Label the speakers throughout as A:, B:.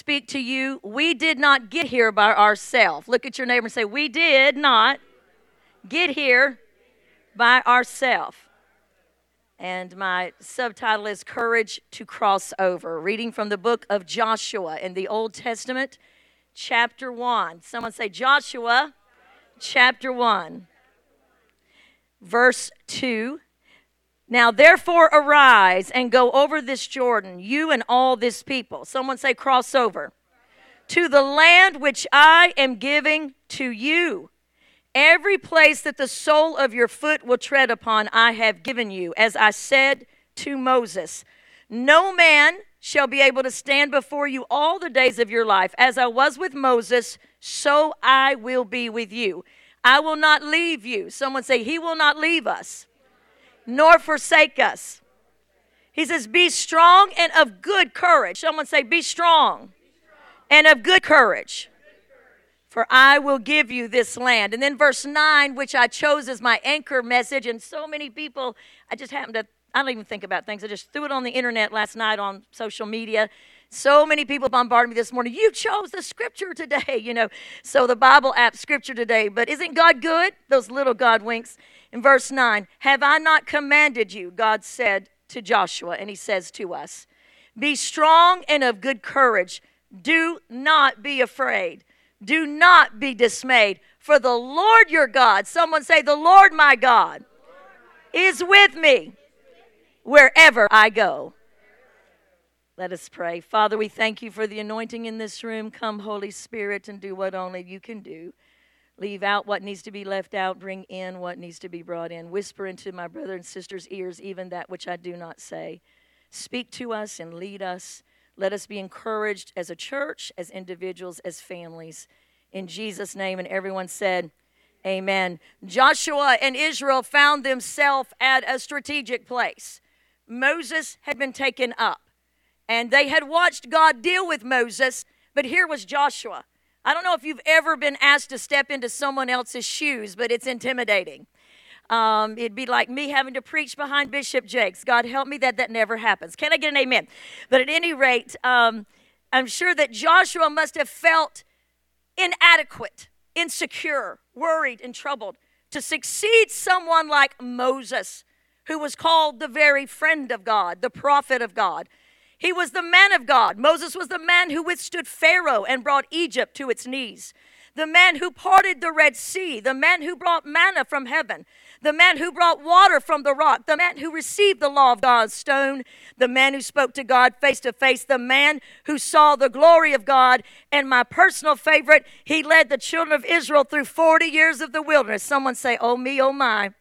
A: speak to you. We did not get here by ourselves. Look at your neighbor and say, We did not get here by ourselves. And my subtitle is Courage to Cross Over, reading from the book of Joshua in the Old Testament, chapter 1. Someone say, Joshua, chapter 1, verse 2. Now, therefore, arise and go over this Jordan, you and all this people. Someone say, cross over. To the land which I am giving to you. Every place that the sole of your foot will tread upon, I have given you, as I said to Moses. No man shall be able to stand before you all the days of your life. As I was with Moses, so I will be with you. I will not leave you. Someone say, He will not leave us nor forsake us. He says, Be strong and of good courage. Someone say, Be strong and of good courage, for I will give you this land. And then verse 9, which I chose as my anchor message, and so many people, I just happened to, I don't even think about things. I just threw it on the internet last night on social media. So many people bombarded me this morning. You chose the scripture today, you know. So the Bible app scripture today. But isn't God good? Those little God winks. In verse 9, have I not commanded you? God said to Joshua, and he says to us, Be strong and of good courage. Do not be afraid. Do not be dismayed. For the Lord your God, someone say, The Lord my God is with me wherever I go. Let us pray. Father, we thank you for the anointing in this room. Come, Holy Spirit, and do what only you can do. Leave out what needs to be left out, bring in what needs to be brought in. Whisper into my brother and sister's ears even that which I do not say. Speak to us and lead us. Let us be encouraged as a church, as individuals, as families. In Jesus' name, and everyone said, Amen. Joshua and Israel found themselves at a strategic place. Moses had been taken up, and they had watched God deal with Moses, but here was Joshua. I don't know if you've ever been asked to step into someone else's shoes, but it's intimidating. Um, it'd be like me having to preach behind Bishop Jakes. God help me that that never happens. Can I get an amen? But at any rate, um, I'm sure that Joshua must have felt inadequate, insecure, worried, and troubled to succeed someone like Moses, who was called the very friend of God, the prophet of God. He was the man of God. Moses was the man who withstood Pharaoh and brought Egypt to its knees. The man who parted the Red Sea, the man who brought manna from heaven, the man who brought water from the rock, the man who received the law of God's stone, the man who spoke to God face to face, the man who saw the glory of God. And my personal favorite, he led the children of Israel through 40 years of the wilderness. Someone say, Oh, me, oh, my.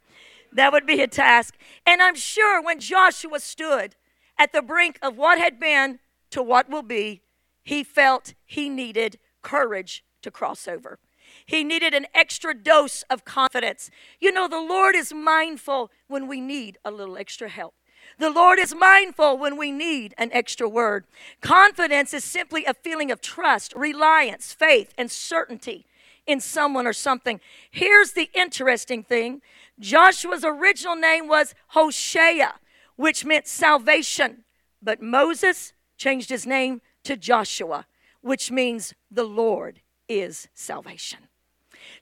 A: That would be a task. And I'm sure when Joshua stood at the brink of what had been to what will be, he felt he needed courage to cross over. He needed an extra dose of confidence. You know, the Lord is mindful when we need a little extra help. The Lord is mindful when we need an extra word. Confidence is simply a feeling of trust, reliance, faith, and certainty in someone or something. Here's the interesting thing Joshua's original name was Hoshea, which meant salvation. But Moses changed his name to Joshua, which means the Lord is salvation.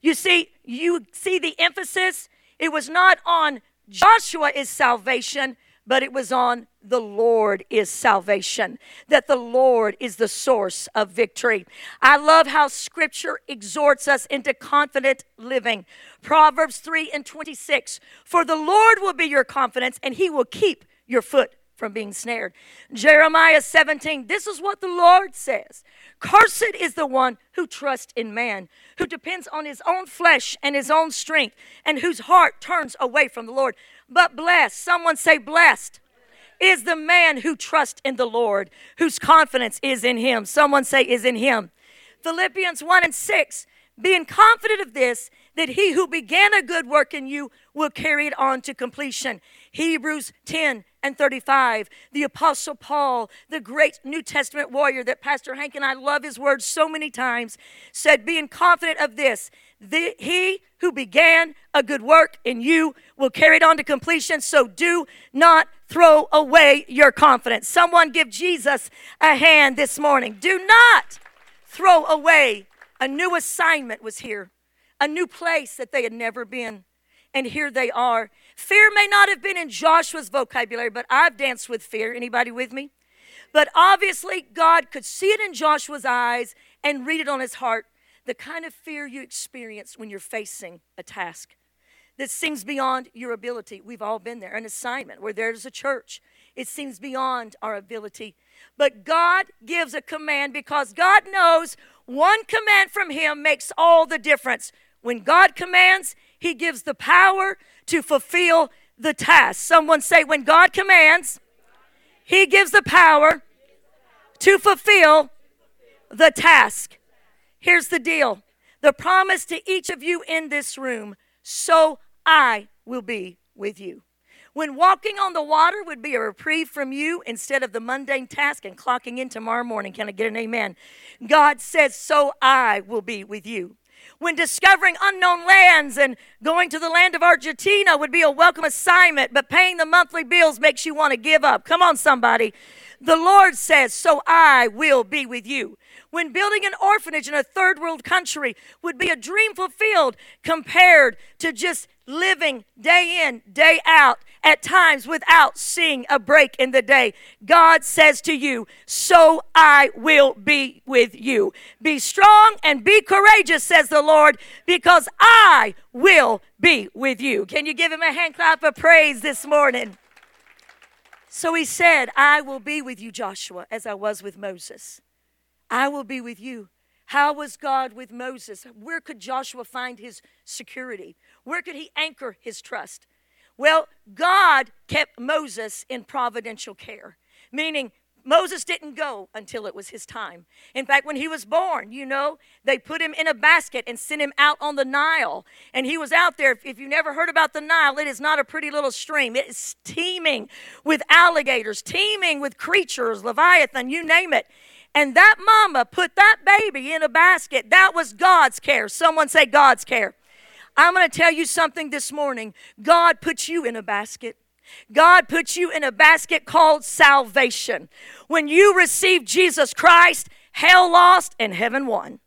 A: You see, you see the emphasis? It was not on Joshua is salvation, but it was on the Lord is salvation, that the Lord is the source of victory. I love how scripture exhorts us into confident living. Proverbs 3 and 26 For the Lord will be your confidence, and he will keep your foot from being snared. Jeremiah 17, this is what the Lord says Cursed is the one who trusts in man, who depends on his own flesh and his own strength, and whose heart turns away from the Lord. But blessed, someone say, blessed is the man who trusts in the Lord, whose confidence is in him. Someone say, is in him. Philippians 1 and 6, being confident of this, that he who began a good work in you will carry it on to completion. Hebrews 10 and 35. The Apostle Paul, the great New Testament warrior that Pastor Hank and I love his words so many times, said, Being confident of this, the, he who began a good work in you will carry it on to completion. So do not throw away your confidence. Someone give Jesus a hand this morning. Do not throw away. A new assignment was here, a new place that they had never been. And here they are. Fear may not have been in Joshua's vocabulary, but I've danced with fear. Anybody with me? But obviously, God could see it in Joshua's eyes and read it on his heart. The kind of fear you experience when you're facing a task that seems beyond your ability. We've all been there. An assignment where there's a church, it seems beyond our ability. But God gives a command because God knows one command from Him makes all the difference. When God commands, He gives the power to fulfill the task. Someone say, when God commands, He gives the power to fulfill the task. Here's the deal the promise to each of you in this room so I will be with you. When walking on the water would be a reprieve from you instead of the mundane task and clocking in tomorrow morning. Can I get an amen? God says, So I will be with you. When discovering unknown lands and going to the land of Argentina would be a welcome assignment, but paying the monthly bills makes you want to give up. Come on, somebody. The Lord says, So I will be with you when building an orphanage in a third world country would be a dream fulfilled compared to just living day in, day out, at times without seeing a break in the day. God says to you, So I will be with you. Be strong and be courageous, says the Lord, because I will be with you. Can you give him a hand clap of praise this morning? So he said, I will be with you, Joshua, as I was with Moses. I will be with you. How was God with Moses? Where could Joshua find his security? Where could he anchor his trust? Well, God kept Moses in providential care, meaning Moses didn't go until it was his time. In fact, when he was born, you know, they put him in a basket and sent him out on the Nile. And he was out there. If you never heard about the Nile, it is not a pretty little stream. It is teeming with alligators, teeming with creatures, Leviathan, you name it. And that mama put that baby in a basket. That was God's care. Someone say God's care. I'm going to tell you something this morning. God put you in a basket. God put you in a basket called salvation. When you received Jesus Christ, hell lost and heaven won.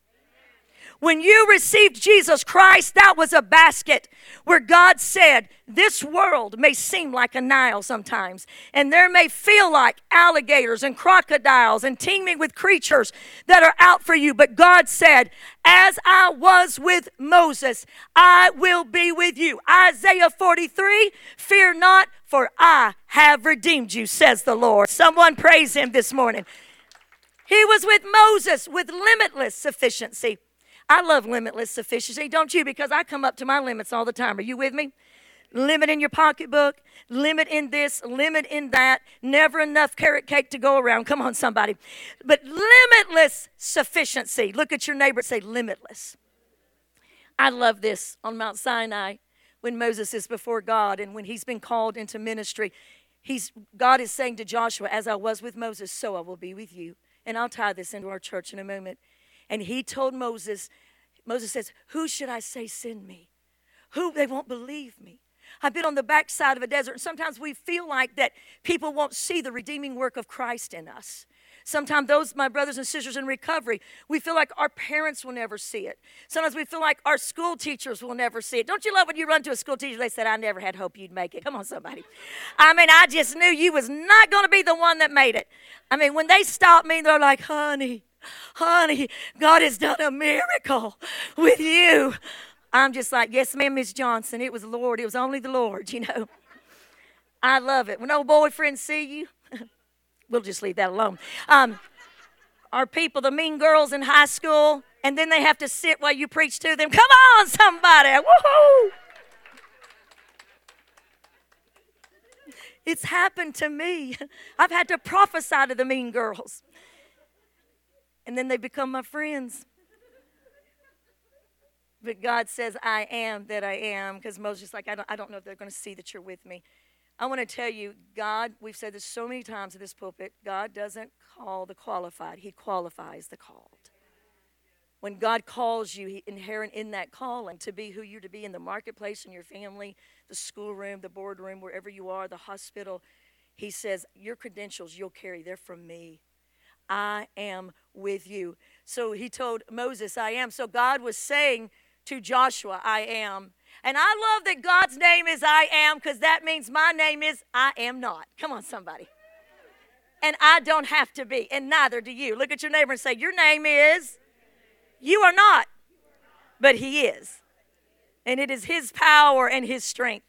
A: When you received Jesus Christ, that was a basket where God said, This world may seem like a Nile sometimes, and there may feel like alligators and crocodiles and teeming with creatures that are out for you. But God said, As I was with Moses, I will be with you. Isaiah 43 Fear not, for I have redeemed you, says the Lord. Someone praise him this morning. He was with Moses with limitless sufficiency. I love limitless sufficiency, don't you? Because I come up to my limits all the time. Are you with me? Limit in your pocketbook, limit in this, limit in that, never enough carrot cake to go around. Come on, somebody. But limitless sufficiency. Look at your neighbor and say, limitless. I love this on Mount Sinai when Moses is before God and when he's been called into ministry. He's, God is saying to Joshua, As I was with Moses, so I will be with you. And I'll tie this into our church in a moment. And he told Moses, Moses says, Who should I say send me? Who? They won't believe me. I've been on the backside of a desert, and sometimes we feel like that people won't see the redeeming work of Christ in us. Sometimes those, my brothers and sisters in recovery, we feel like our parents will never see it. Sometimes we feel like our school teachers will never see it. Don't you love when you run to a school teacher, they said, I never had hope you'd make it. Come on, somebody. I mean, I just knew you was not going to be the one that made it. I mean, when they stopped me, they're like, honey, honey, God has done a miracle with you. I'm just like, yes, ma'am, Miss Johnson. It was the Lord. It was only the Lord, you know. I love it. When old boyfriends see you, we'll just leave that alone. Um, our people, the mean girls in high school, and then they have to sit while you preach to them. Come on, somebody. Woohoo! It's happened to me. I've had to prophesy to the mean girls and then they become my friends. But God says, I am that I am, because Moses is like, I don't, I don't know if they're going to see that you're with me. I want to tell you, God, we've said this so many times in this pulpit, God doesn't call the qualified, He qualifies the called. When God calls you, He inherent in that calling to be who you're to be in the marketplace, in your family, the schoolroom, the boardroom, wherever you are, the hospital, He says, Your credentials you'll carry, they're from me. I am with you. So he told Moses, I am. So God was saying to Joshua, I am. And I love that God's name is I am because that means my name is I am not. Come on, somebody. And I don't have to be, and neither do you. Look at your neighbor and say, Your name is, you are not, but He is. And it is His power and His strength.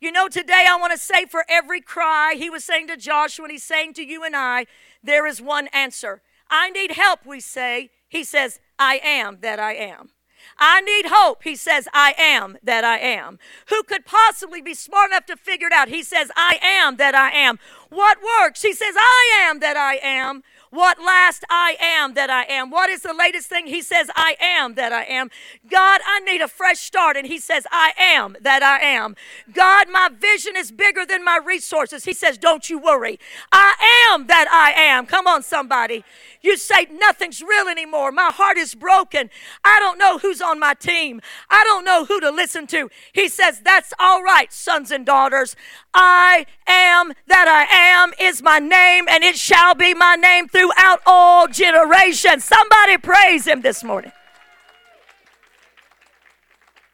A: You know, today I want to say for every cry, He was saying to Joshua, and He's saying to you and I, there is one answer. I need help, we say. He says, I am that I am. I need hope. He says, I am that I am. Who could possibly be smart enough to figure it out? He says, I am that I am. What works? He says, I am that I am. What last I am that I am. What is the latest thing? He says, I am that I am. God, I need a fresh start. And He says, I am that I am. God, my vision is bigger than my resources. He says, Don't you worry. I am that I am. Come on, somebody. You say nothing's real anymore. My heart is broken. I don't know who's on my team. I don't know who to listen to. He says, That's all right, sons and daughters. I am that I am is my name, and it shall be my name throughout all generations. Somebody praise him this morning.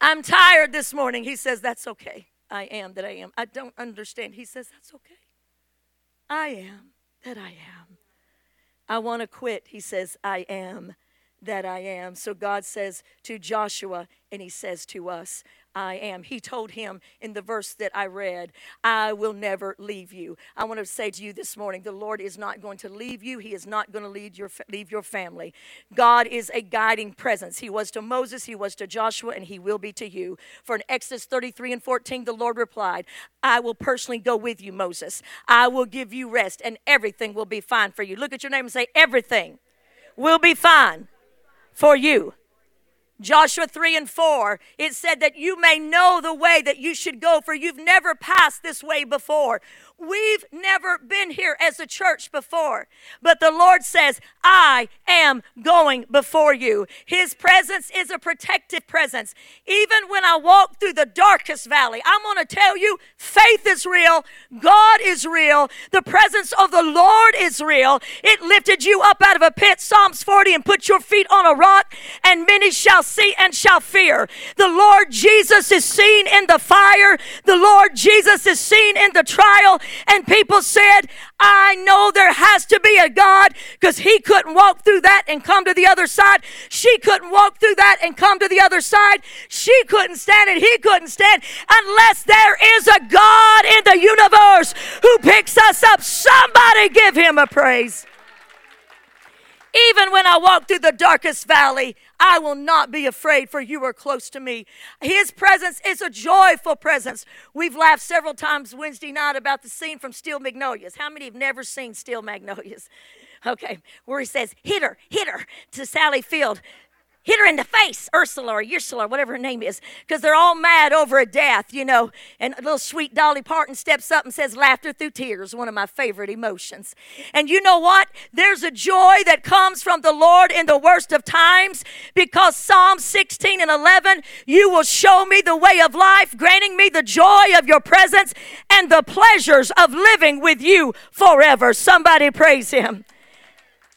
A: I'm tired this morning. He says, That's okay. I am that I am. I don't understand. He says, That's okay. I am that I am. I want to quit. He says, I am that I am. So God says to Joshua, and He says to us, I am. He told him in the verse that I read, I will never leave you. I want to say to you this morning, the Lord is not going to leave you. He is not going to lead your, leave your family. God is a guiding presence. He was to Moses, he was to Joshua, and he will be to you. For in Exodus 33 and 14, the Lord replied, I will personally go with you, Moses. I will give you rest, and everything will be fine for you. Look at your name and say, Everything will be fine for you. Joshua 3 and 4, it said that you may know the way that you should go, for you've never passed this way before. We've never been here as a church before, but the Lord says, I am going before you. His presence is a protective presence. Even when I walk through the darkest valley, I'm going to tell you faith is real, God is real, the presence of the Lord is real. It lifted you up out of a pit, Psalms 40, and put your feet on a rock, and many shall see and shall fear. The Lord Jesus is seen in the fire, the Lord Jesus is seen in the trial, and people said, I know there has to be a God because he couldn't walk through that and come to the other side. She couldn't walk through that and come to the other side. She couldn't stand it. He couldn't stand unless there is a God in the universe who picks us up. Somebody give him a praise. Even when I walk through the darkest valley, I will not be afraid, for you are close to me. His presence is a joyful presence. We've laughed several times Wednesday night about the scene from Steel Magnolias. How many have never seen Steel Magnolias? Okay, where he says, hit her, hit her to Sally Field hit her in the face, Ursula or Ursula, whatever her name is, because they're all mad over a death, you know. And a little sweet Dolly Parton steps up and says, Laughter through tears, one of my favorite emotions. And you know what? There's a joy that comes from the Lord in the worst of times because Psalm 16 and 11, you will show me the way of life, granting me the joy of your presence and the pleasures of living with you forever. Somebody praise him.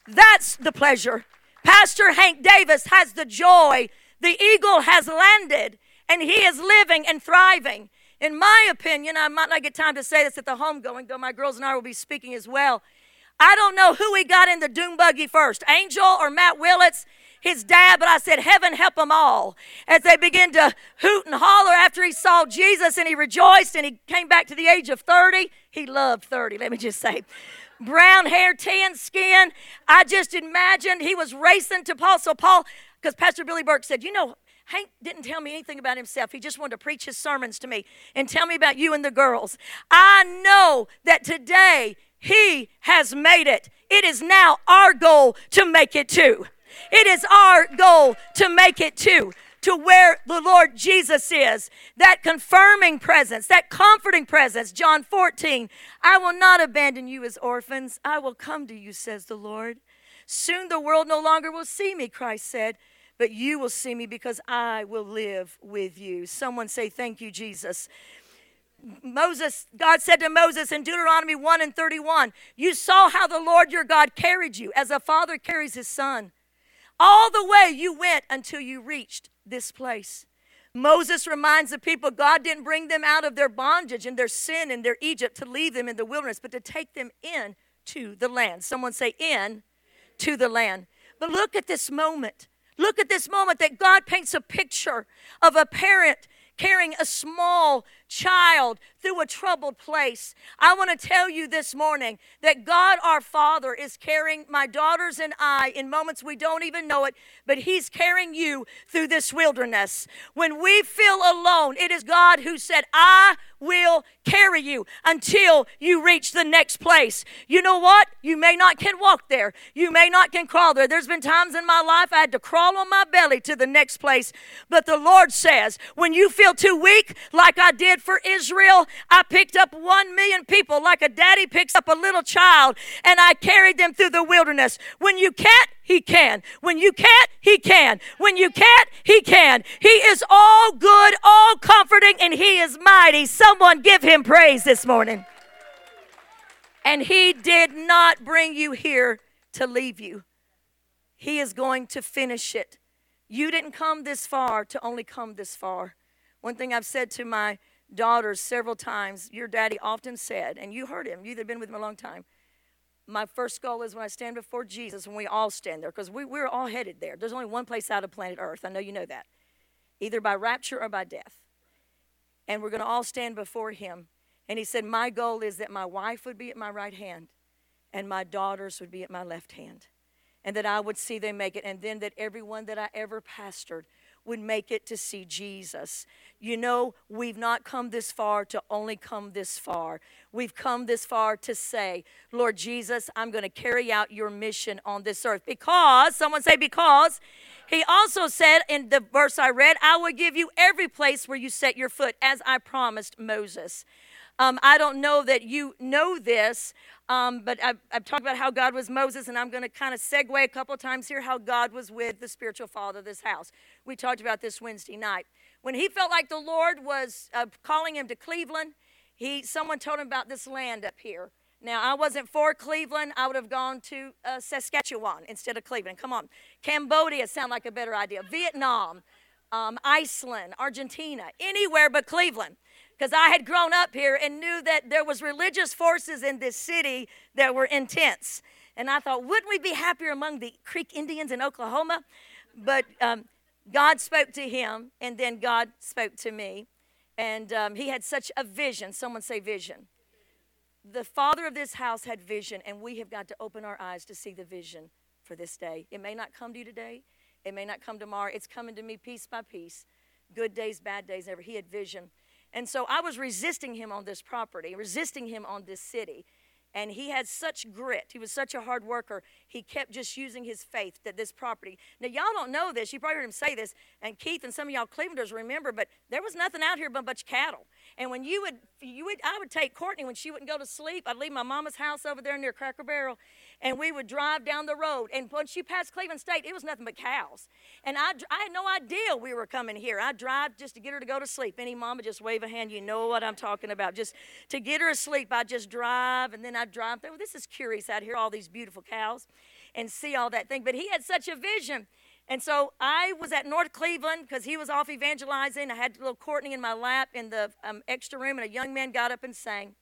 A: That's the pleasure Pastor Hank Davis has the joy. The eagle has landed and he is living and thriving. In my opinion, I might not get time to say this at the homegoing, though my girls and I will be speaking as well. I don't know who he got in the doom buggy first, Angel or Matt Willits, his dad, but I said, Heaven help them all. As they began to hoot and holler after he saw Jesus and he rejoiced and he came back to the age of 30. He loved 30, let me just say brown hair, tan skin. I just imagined he was racing to Paul. So Paul, because Pastor Billy Burke said, you know, Hank didn't tell me anything about himself. He just wanted to preach his sermons to me and tell me about you and the girls. I know that today he has made it. It is now our goal to make it too. It is our goal to make it too to where the Lord Jesus is. That confirming presence, that comforting presence. John 14, I will not abandon you as orphans. I will come to you, says the Lord. Soon the world no longer will see me, Christ said, but you will see me because I will live with you. Someone say, Thank you, Jesus. Moses, God said to Moses in Deuteronomy 1 and 31, You saw how the Lord your God carried you as a father carries his son. All the way you went until you reached this place. Moses reminds the people God didn't bring them out of their bondage and their sin and their Egypt to leave them in the wilderness, but to take them in to the land. Someone say, in to the land. But look at this moment. Look at this moment that God paints a picture of a parent carrying a small child through a troubled place. I want to tell you this morning that God our Father is carrying my daughters and I in moments we don't even know it, but He's carrying you through this wilderness. When we feel alone, it is God who said, I will carry you until you reach the next place. You know what? You may not can walk there. You may not can crawl there. There's been times in my life I had to crawl on my belly to the next place. But the Lord says, when you feel too weak, like I did for Israel, I picked up one million people like a daddy picks up a little child, and I carried them through the wilderness. When you can't, he can. When you can't, He can. When you can't, He can. He is all good, all comforting, and He is mighty. Someone give Him praise this morning. And He did not bring you here to leave you, He is going to finish it. You didn't come this far to only come this far. One thing I've said to my daughters several times, your daddy often said, and you heard him, you've been with him a long time my first goal is when I stand before Jesus, when we all stand there, because we, we're all headed there. There's only one place out of planet Earth. I know you know that. Either by rapture or by death. And we're going to all stand before Him. And He said, My goal is that my wife would be at my right hand and my daughters would be at my left hand. And that I would see them make it. And then that everyone that I ever pastored would make it to see Jesus. You know, we've not come this far to only come this far. We've come this far to say, Lord Jesus, I'm going to carry out your mission on this earth. Because, someone say, because. He also said in the verse I read, I will give you every place where you set your foot, as I promised Moses. Um, I don't know that you know this, um, but I've, I've, talked about how God was Moses, and I'm going to kind of segue a couple times here how God was with the spiritual father of this house. We talked about this Wednesday night. When he felt like the Lord was uh, calling him to Cleveland, he someone told him about this land up here. Now, I wasn't for Cleveland. I would have gone to uh, Saskatchewan instead of Cleveland. Come on. Cambodia sound like a better idea. Vietnam, um, Iceland, Argentina, anywhere but Cleveland because I had grown up here and knew that there was religious forces in this city that were intense. And I thought, wouldn't we be happier among the Creek Indians in Oklahoma? But um, God spoke to him, and then God spoke to me. And um, he had such a vision. Someone say vision. The father of this house had vision, and we have got to open our eyes to see the vision for this day. It may not come to you today, it may not come tomorrow. It's coming to me piece by piece. Good days, bad days, ever. He had vision. And so I was resisting him on this property, resisting him on this city. And he had such grit. He was such a hard worker. He kept just using his faith that this property. Now, y'all don't know this. You probably heard him say this. And Keith and some of y'all Clevelanders remember, but there was nothing out here but a bunch of cattle. And when you would, you would, I would take Courtney when she wouldn't go to sleep. I'd leave my mama's house over there near Cracker Barrel, and we would drive down the road. And once you passed Cleveland State, it was nothing but cows. And I, I had no idea we were coming here. I'd drive just to get her to go to sleep. Any mama just wave a hand, you know what I'm talking about. Just to get her asleep, I'd just drive, and then I'd drive. Oh, this is curious out here, all these beautiful cows, and see all that thing. But he had such a vision. And so I was at North Cleveland because he was off evangelizing. I had little Courtney in my lap in the um, extra room, and a young man got up and sang.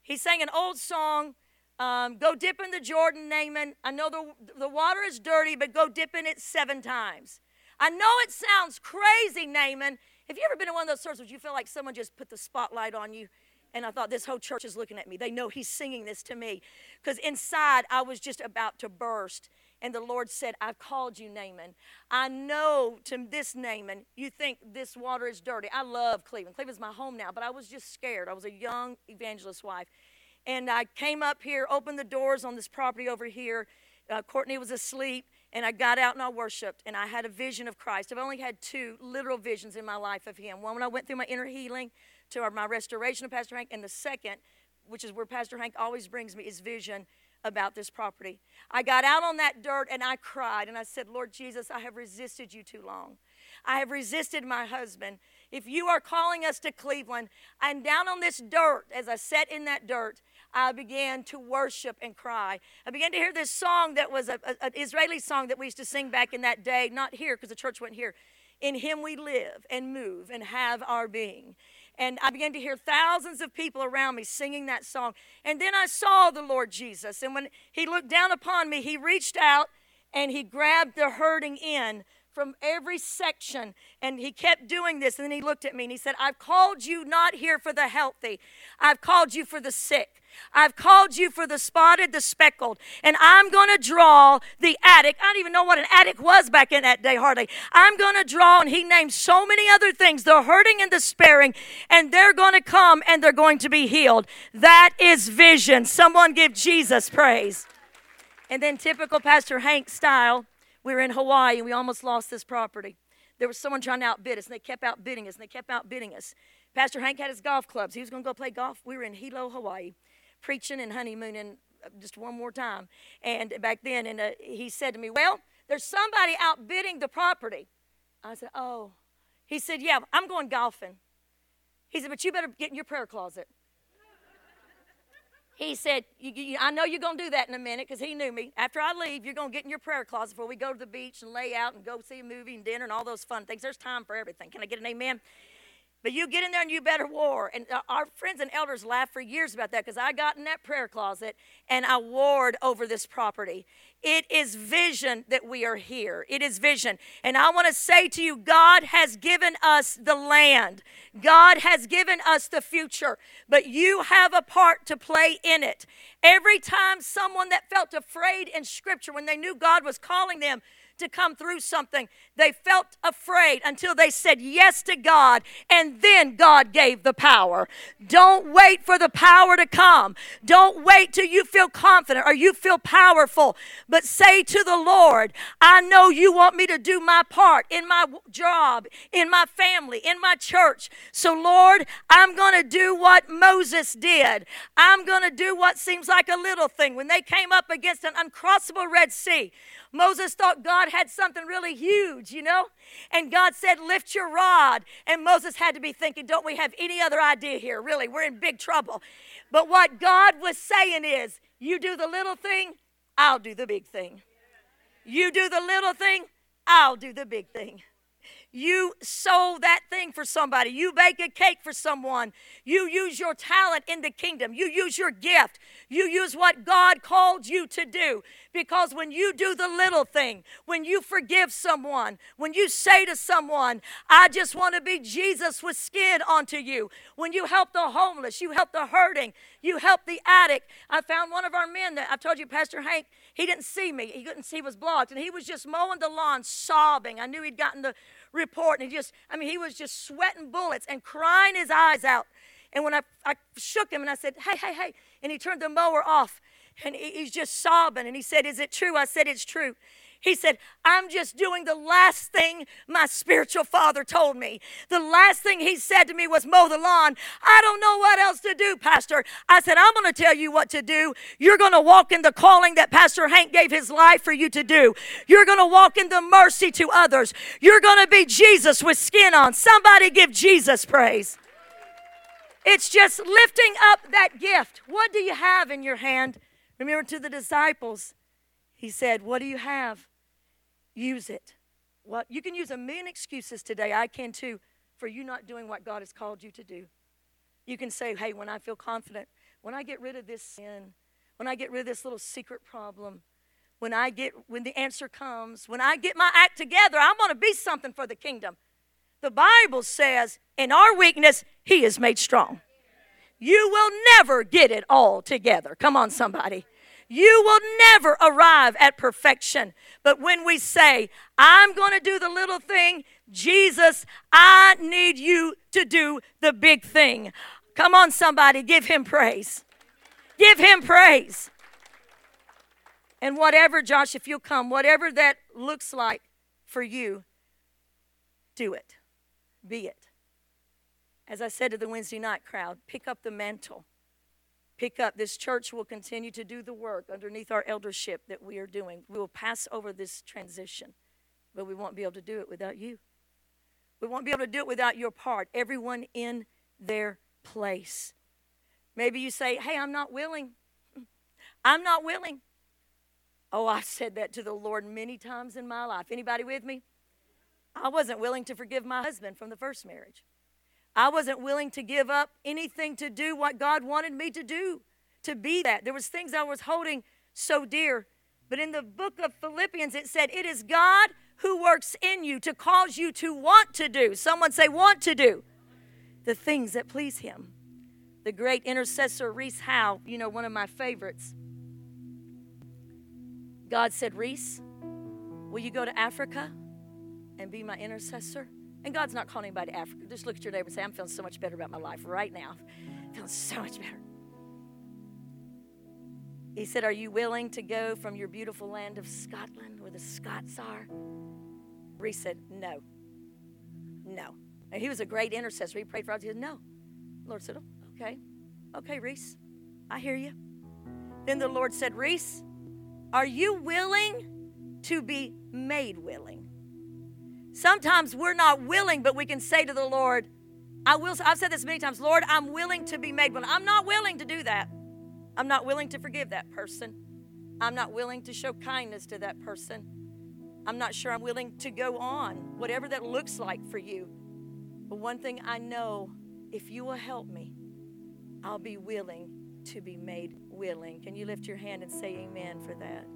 A: He sang an old song, um, Go Dip in the Jordan, Naaman. I know the, the water is dirty, but go dip in it seven times. I know it sounds crazy, Naaman. Have you ever been in one of those services you feel like someone just put the spotlight on you? And I thought, this whole church is looking at me. They know he's singing this to me. Because inside, I was just about to burst. And the Lord said, I've called you Naaman. I know to this Naaman, you think this water is dirty. I love Cleveland. Cleveland's my home now, but I was just scared. I was a young evangelist wife. And I came up here, opened the doors on this property over here. Uh, Courtney was asleep, and I got out and I worshiped, and I had a vision of Christ. I've only had two literal visions in my life of Him. One when I went through my inner healing to my restoration of Pastor Hank, and the second, which is where Pastor Hank always brings me, is vision about this property. I got out on that dirt and I cried and I said, Lord Jesus, I have resisted you too long. I have resisted my husband. If you are calling us to Cleveland, I'm down on this dirt. As I sat in that dirt, I began to worship and cry. I began to hear this song that was an Israeli song that we used to sing back in that day, not here because the church went here. In Him we live and move and have our being. And I began to hear thousands of people around me singing that song. And then I saw the Lord Jesus. And when He looked down upon me, He reached out and He grabbed the hurting in from every section. And he kept doing this. And then he looked at me and he said, I've called you not here for the healthy, I've called you for the sick. I've called you for the spotted, the speckled, and I'm going to draw the addict. I don't even know what an addict was back in that day, hardly. I'm going to draw, and he named so many other things the hurting and the sparing, and they're going to come and they're going to be healed. That is vision. Someone give Jesus praise. And then, typical Pastor Hank style, we were in Hawaii and we almost lost this property. There was someone trying to outbid us, and they kept outbidding us, and they kept outbidding us. Pastor Hank had his golf clubs. He was going to go play golf. We were in Hilo, Hawaii, preaching and honeymooning uh, just one more time. And back then, and uh, he said to me, Well, there's somebody outbidding the property. I said, Oh. He said, Yeah, I'm going golfing. He said, But you better get in your prayer closet he said, you, you, I know you're going to do that in a minute because he knew me. After I leave, you're going to get in your prayer closet before we go to the beach and lay out and go see a movie and dinner and all those fun things. There's time for everything. Can I get an amen? But you get in there and you better war. And uh, our friends and elders laughed for years about that because I got in that prayer closet and I warred over this property. It is vision that we are here. It is vision. And I want to say to you, God has given us the land, God has given us the future, but you have a part to play in it. Every time someone that felt afraid in Scripture, when they knew God was calling them, to come through something. They felt afraid until they said yes to God, and then God gave the power. Don't wait for the power to come. Don't wait till you feel confident or you feel powerful, but say to the Lord, I know you want me to do my part in my job, in my family, in my church. So, Lord, I'm going to do what Moses did. I'm going to do what seems like a little thing. When they came up against an uncrossable Red Sea, Moses thought God had something really huge, you know? And God said, Lift your rod. And Moses had to be thinking, Don't we have any other idea here? Really, we're in big trouble. But what God was saying is, You do the little thing, I'll do the big thing. You do the little thing, I'll do the big thing. You sow that thing for somebody. You bake a cake for someone. You use your talent in the kingdom. You use your gift. You use what God called you to do. Because when you do the little thing, when you forgive someone, when you say to someone, I just want to be Jesus with skin onto you, when you help the homeless, you help the hurting, you help the addict. I found one of our men that I told you, Pastor Hank, he didn't see me. He couldn't see, he was blocked. And he was just mowing the lawn, sobbing. I knew he'd gotten the report. And he just, I mean, he was just sweating bullets and crying his eyes out. And when I, I shook him and I said, hey, hey, hey, and he turned the mower off and he's just sobbing. And he said, Is it true? I said, It's true. He said, I'm just doing the last thing my spiritual father told me. The last thing he said to me was, mow the lawn. I don't know what else to do, Pastor. I said, I'm going to tell you what to do. You're going to walk in the calling that Pastor Hank gave his life for you to do. You're going to walk in the mercy to others. You're going to be Jesus with skin on. Somebody give Jesus praise. It's just lifting up that gift. What do you have in your hand? Remember to the disciples, he said, What do you have? Use it. What you can use a million excuses today. I can too for you not doing what God has called you to do. You can say, hey, when I feel confident, when I get rid of this sin, when I get rid of this little secret problem, when I get when the answer comes, when I get my act together, I'm going to be something for the kingdom. The Bible says, in our weakness, he is made strong. You will never get it all together. Come on, somebody. You will never arrive at perfection. But when we say, I'm going to do the little thing, Jesus, I need you to do the big thing. Come on, somebody, give him praise. Give him praise. And whatever, Josh, if you'll come, whatever that looks like for you, do it. Be it. As I said to the Wednesday night crowd, pick up the mantle. Pick up. This church will continue to do the work underneath our eldership that we are doing. We will pass over this transition, but we won't be able to do it without you. We won't be able to do it without your part. Everyone in their place. Maybe you say, Hey, I'm not willing. I'm not willing. Oh, I've said that to the Lord many times in my life. Anybody with me? I wasn't willing to forgive my husband from the first marriage. I wasn't willing to give up anything to do what God wanted me to do, to be that. There was things I was holding so dear. But in the book of Philippians it said, "It is God who works in you to cause you to want to do." Someone say want to do the things that please him. The great intercessor Reese Howell, you know, one of my favorites. God said, "Reese, will you go to Africa and be my intercessor?" And God's not calling anybody to Africa. Just look at your neighbor and say, I'm feeling so much better about my life right now. I'm feeling so much better. He said, Are you willing to go from your beautiful land of Scotland where the Scots are? Reese said, No. No. And he was a great intercessor. He prayed for us. He said, No. The Lord said, Okay. Okay, Reese. I hear you. Then the Lord said, Reese, are you willing to be made willing? Sometimes we're not willing, but we can say to the Lord, I will I've said this many times, Lord, I'm willing to be made willing. I'm not willing to do that. I'm not willing to forgive that person. I'm not willing to show kindness to that person. I'm not sure I'm willing to go on, whatever that looks like for you. But one thing I know, if you will help me, I'll be willing to be made willing. Can you lift your hand and say amen for that?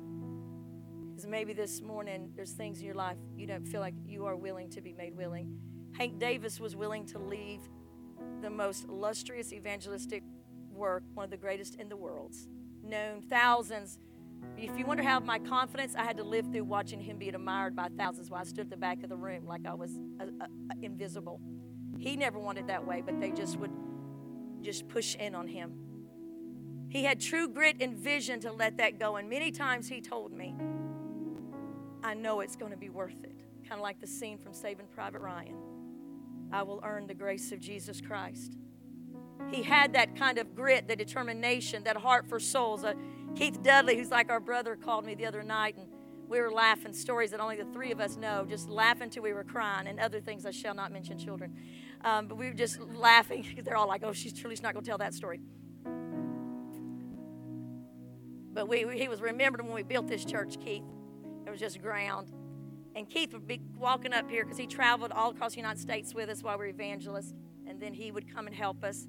A: Because maybe this morning there's things in your life you don't feel like you are willing to be made willing. Hank Davis was willing to leave the most illustrious evangelistic work, one of the greatest in the world, known thousands. If you wonder how my confidence, I had to live through watching him be admired by thousands while I stood at the back of the room like I was uh, uh, invisible. He never wanted that way, but they just would just push in on him. He had true grit and vision to let that go, and many times he told me, I know it's going to be worth it. Kind of like the scene from Saving Private Ryan. I will earn the grace of Jesus Christ. He had that kind of grit, the determination, that heart for souls. Uh, Keith Dudley, who's like our brother, called me the other night, and we were laughing stories that only the three of us know, just laughing till we were crying, and other things I shall not mention children. Um, but we were just laughing because they're all like, oh, she's truly not going to tell that story. But we, he was remembered when we built this church, Keith. Was just ground. And Keith would be walking up here because he traveled all across the United States with us while we were evangelists. And then he would come and help us.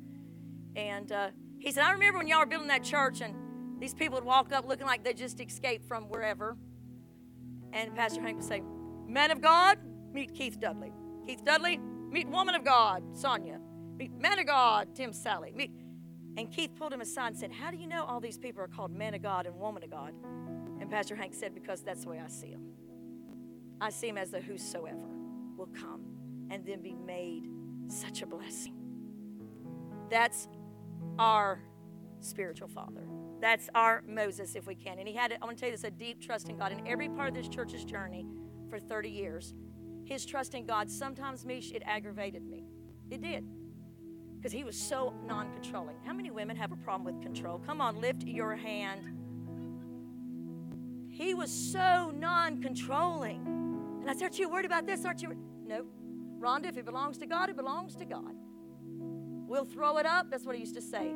A: And uh, he said, I remember when y'all were building that church and these people would walk up looking like they just escaped from wherever. And Pastor Hank would say, Man of God, meet Keith Dudley. Keith Dudley, meet woman of God, Sonia. Meet man of God, Tim Sally. Meet. And Keith pulled him aside and said, How do you know all these people are called men of God and woman of God? And Pastor Hank said, Because that's the way I see him. I see him as the whosoever will come and then be made such a blessing. That's our spiritual father. That's our Moses, if we can. And he had, I want to tell you this, a deep trust in God. In every part of this church's journey for 30 years, his trust in God, sometimes, Mish, it aggravated me. It did. Because he was so non controlling. How many women have a problem with control? Come on, lift your hand he was so non controlling. And I said, Aren't you worried about this? Aren't you? No. Rhonda, if it belongs to God, it belongs to God. We'll throw it up. That's what he used to say.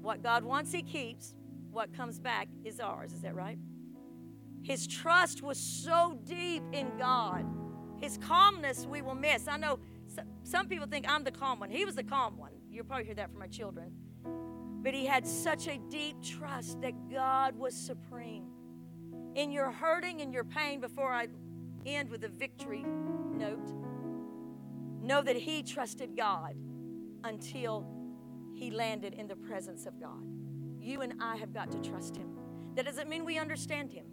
A: What God wants, he keeps. What comes back is ours. Is that right? His trust was so deep in God. His calmness we will miss. I know some people think I'm the calm one. He was the calm one. You'll probably hear that from my children. But he had such a deep trust that God was supreme. In your hurting and your pain, before I end with a victory note, know that he trusted God until he landed in the presence of God. You and I have got to trust him. That doesn't mean we understand him.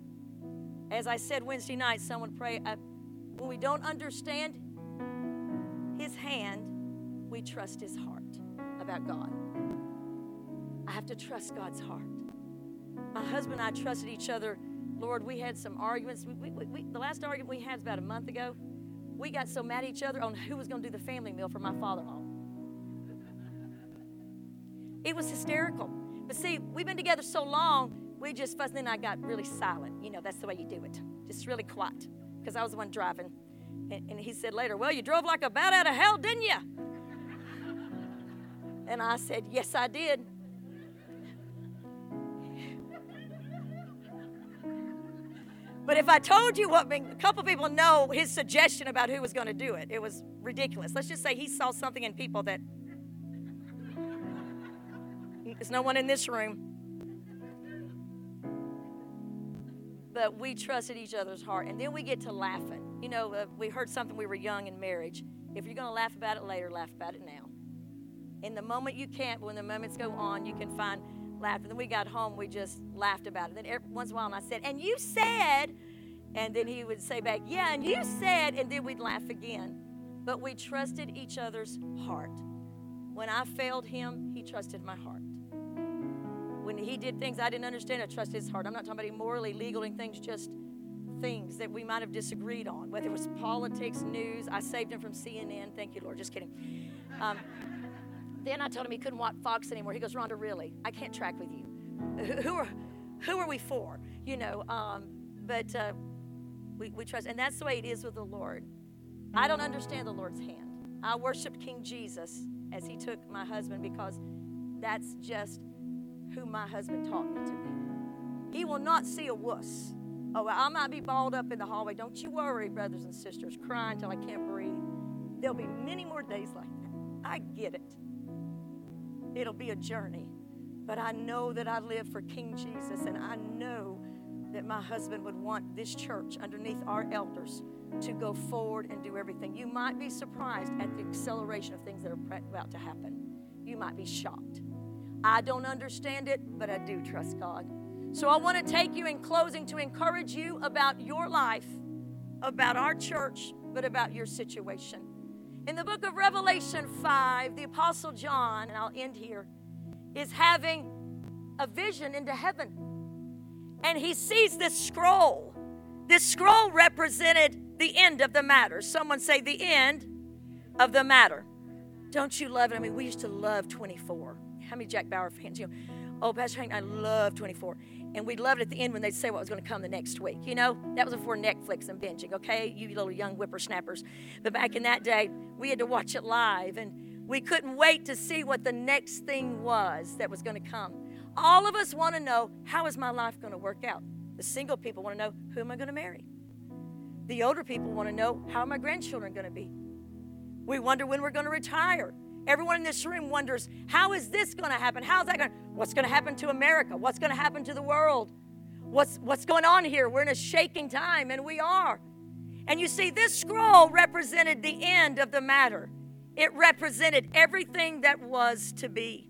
A: As I said Wednesday night, someone pray, uh, when we don't understand his hand, we trust his heart about God. Have to trust God's heart. My husband and I trusted each other. Lord, we had some arguments. We, we, we, the last argument we had was about a month ago. We got so mad at each other on who was going to do the family meal for my father in law. It was hysterical. But see, we've been together so long, we just fussed. Then I got really silent. You know, that's the way you do it. Just really quiet. Because I was the one driving. And, and he said later, Well, you drove like a bat out of hell, didn't you? And I said, Yes, I did. But if I told you what, a couple people know his suggestion about who was going to do it, it was ridiculous. Let's just say he saw something in people that there's no one in this room. But we trusted each other's heart. And then we get to laughing. You know, uh, we heard something we were young in marriage. If you're going to laugh about it later, laugh about it now. In the moment you can't, when the moments go on, you can find laughter. And then we got home, we just laughed about it. Then every once in a while, and I said, and you said, and then he would say back, yeah, and you said, and then we'd laugh again. But we trusted each other's heart. When I failed him, he trusted my heart. When he did things I didn't understand, I trusted his heart. I'm not talking about morally, legally things, just things that we might have disagreed on, whether it was politics, news. I saved him from CNN. Thank you, Lord. Just kidding. Um, then I told him he couldn't watch Fox anymore. He goes, Rhonda, really? I can't track with you. Who are, who are we for? You know, um, but uh, we, we trust. And that's the way it is with the Lord. I don't understand the Lord's hand. I worship King Jesus as he took my husband because that's just who my husband taught me to be. He will not see a wuss. Oh, I might be balled up in the hallway. Don't you worry, brothers and sisters, crying till I can't breathe. There'll be many more days like that. I get it. It'll be a journey. But I know that I live for King Jesus, and I know that my husband would want this church underneath our elders to go forward and do everything. You might be surprised at the acceleration of things that are about to happen. You might be shocked. I don't understand it, but I do trust God. So I want to take you in closing to encourage you about your life, about our church, but about your situation. In the book of Revelation 5, the Apostle John, and I'll end here, is having a vision into heaven. And he sees this scroll. This scroll represented the end of the matter. Someone say, the end of the matter. Don't you love it? I mean, we used to love 24. How many Jack Bauer fans? You know, oh, Pastor Hank, I love 24 and we loved at the end when they'd say what was going to come the next week. You know, that was before Netflix and binging, okay? You little young whippersnappers. But back in that day, we had to watch it live, and we couldn't wait to see what the next thing was that was going to come. All of us want to know how is my life going to work out? The single people want to know who am I going to marry? The older people want to know how are my grandchildren going to be? We wonder when we're going to retire. Everyone in this room wonders, how is this going to happen? How's that going to What's going to happen to America? What's going to happen to the world? What's, what's going on here? We're in a shaking time, and we are. And you see, this scroll represented the end of the matter, it represented everything that was to be.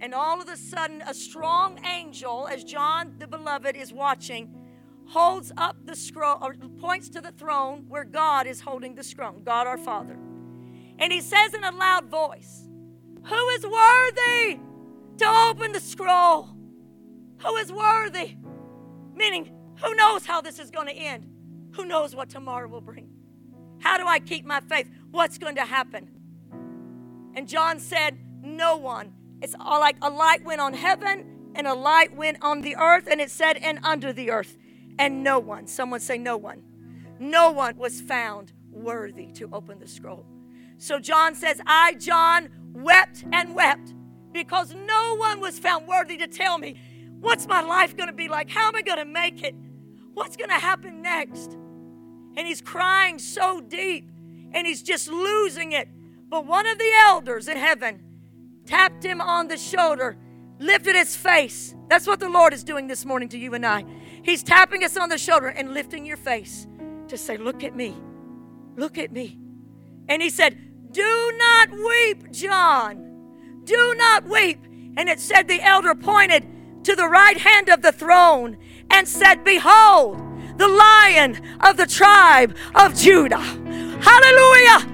A: And all of a sudden, a strong angel, as John the Beloved is watching, holds up the scroll or points to the throne where God is holding the scroll, God our Father. And he says in a loud voice, Who is worthy to open the scroll? Who is worthy? Meaning, who knows how this is going to end? Who knows what tomorrow will bring? How do I keep my faith? What's going to happen? And John said, No one. It's all like a light went on heaven and a light went on the earth, and it said, and under the earth. And no one, someone say, No one. No one was found worthy to open the scroll. So John says, I, John, wept and wept because no one was found worthy to tell me what's my life going to be like? How am I going to make it? What's going to happen next? And he's crying so deep and he's just losing it. But one of the elders in heaven tapped him on the shoulder, lifted his face. That's what the Lord is doing this morning to you and I. He's tapping us on the shoulder and lifting your face to say, Look at me. Look at me. And he said, Do not weep, John. Do not weep. And it said, The elder pointed to the right hand of the throne and said, Behold, the lion of the tribe of Judah. Hallelujah.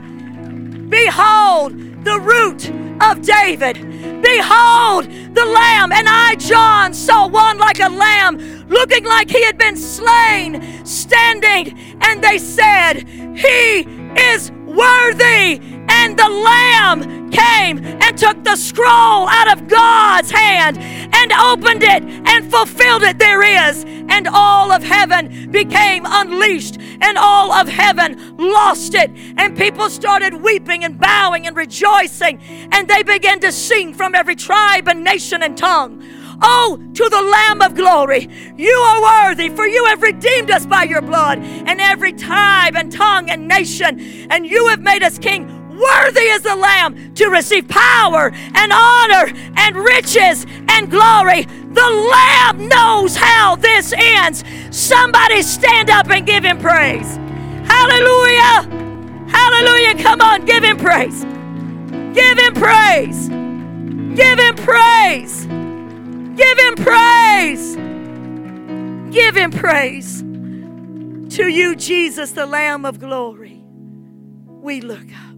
A: Behold, the root of David. Behold, the lamb. And I, John, saw one like a lamb, looking like he had been slain, standing. And they said, He is worthy And the Lamb came and took the scroll out of God's hand and opened it and fulfilled it. There is. And all of heaven became unleashed, and all of heaven lost it. And people started weeping and bowing and rejoicing, and they began to sing from every tribe and nation and tongue. Oh, to the Lamb of glory, you are worthy, for you have redeemed us by your blood, and every tribe and tongue and nation, and you have made us king. Worthy is the Lamb to receive power and honor and riches and glory. The Lamb knows how this ends. Somebody stand up and give him praise. Hallelujah! Hallelujah! Come on, give him praise. Give him praise. Give him praise. Give him praise. Give him praise. To you, Jesus, the Lamb of glory, we look up.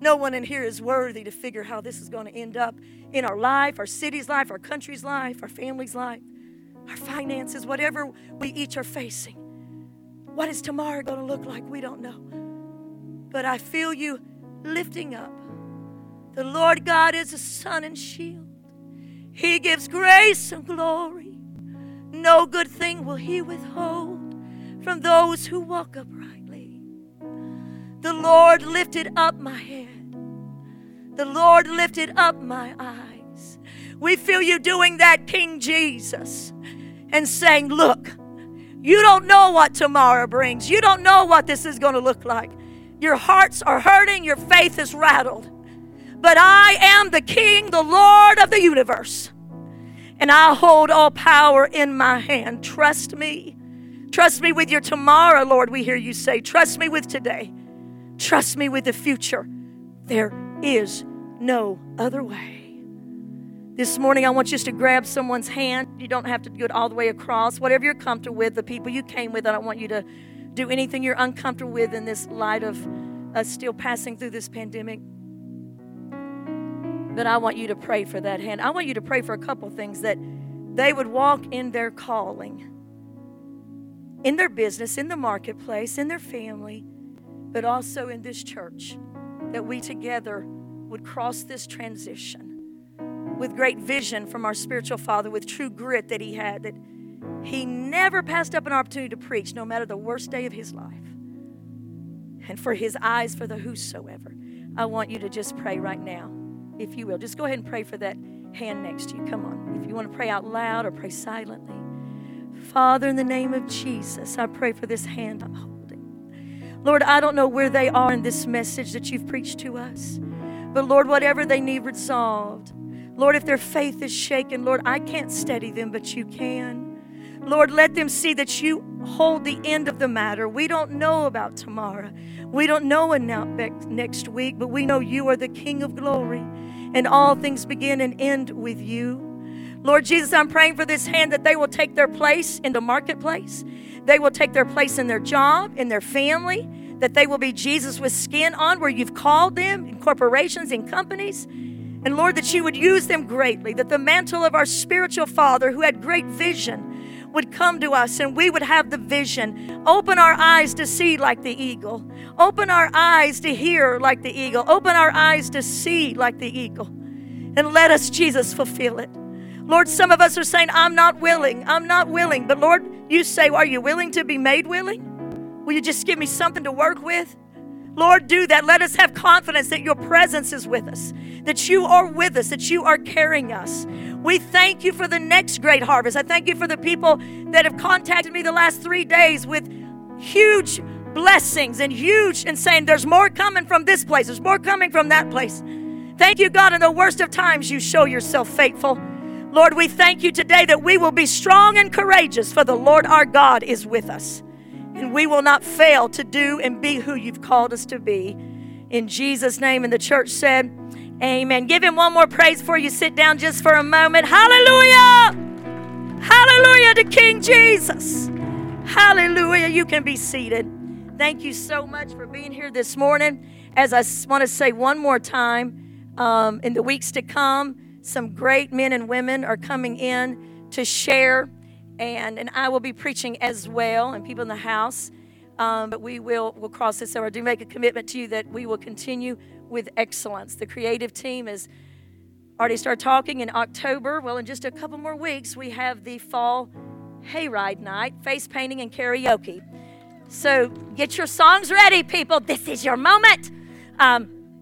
A: No one in here is worthy to figure how this is going to end up in our life, our city's life, our country's life, our family's life, our finances, whatever we each are facing. What is tomorrow going to look like? We don't know. But I feel you lifting up. The Lord God is a sun and shield. He gives grace and glory. No good thing will He withhold from those who walk uprightly. The Lord lifted up my head. The Lord lifted up my eyes. We feel you doing that, King Jesus, and saying, Look, you don't know what tomorrow brings. You don't know what this is going to look like. Your hearts are hurting, your faith is rattled. But I am the King, the Lord of the universe. And I hold all power in my hand. Trust me. Trust me with your tomorrow, Lord, we hear you say. Trust me with today. Trust me with the future. There is no other way. This morning, I want you to grab someone's hand. You don't have to do it all the way across. Whatever you're comfortable with, the people you came with, I don't want you to do anything you're uncomfortable with in this light of us still passing through this pandemic. But I want you to pray for that hand. I want you to pray for a couple things that they would walk in their calling, in their business, in the marketplace, in their family, but also in this church. That we together would cross this transition with great vision from our spiritual father, with true grit that he had, that he never passed up an opportunity to preach, no matter the worst day of his life. And for his eyes for the whosoever. I want you to just pray right now if you will. Just go ahead and pray for that hand next to you. Come on. If you want to pray out loud or pray silently. Father, in the name of Jesus, I pray for this hand. Lord, I don't know where they are in this message that you've preached to us. But Lord, whatever they need resolved, Lord, if their faith is shaken, Lord, I can't steady them, but you can. Lord, let them see that you hold the end of the matter. We don't know about tomorrow. We don't know about next week, but we know you are the King of glory and all things begin and end with you. Lord Jesus, I'm praying for this hand that they will take their place in the marketplace. They will take their place in their job, in their family, that they will be Jesus with skin on where you've called them in corporations, in companies. And Lord, that you would use them greatly, that the mantle of our spiritual Father who had great vision would come to us and we would have the vision. Open our eyes to see like the eagle. Open our eyes to hear like the eagle. Open our eyes to see like the eagle. And let us, Jesus, fulfill it. Lord, some of us are saying, I'm not willing. I'm not willing. But Lord, you say, Are you willing to be made willing? Will you just give me something to work with? Lord, do that. Let us have confidence that your presence is with us, that you are with us, that you are carrying us. We thank you for the next great harvest. I thank you for the people that have contacted me the last three days with huge blessings and huge and saying, There's more coming from this place, there's more coming from that place. Thank you, God, in the worst of times, you show yourself faithful. Lord, we thank you today that we will be strong and courageous, for the Lord our God is with us. And we will not fail to do and be who you've called us to be. In Jesus' name, and the church said, Amen. Give him one more praise before you sit down just for a moment. Hallelujah! Hallelujah to King Jesus. Hallelujah. You can be seated. Thank you so much for being here this morning. As I want to say one more time, um, in the weeks to come, some great men and women are coming in to share, and, and I will be preaching as well, and people in the house. Um, but we will will cross this over. I do make a commitment to you that we will continue with excellence. The creative team is already started talking in October. Well, in just a couple more weeks, we have the fall hayride night, face painting and karaoke. So get your songs ready, people. This is your moment. Um,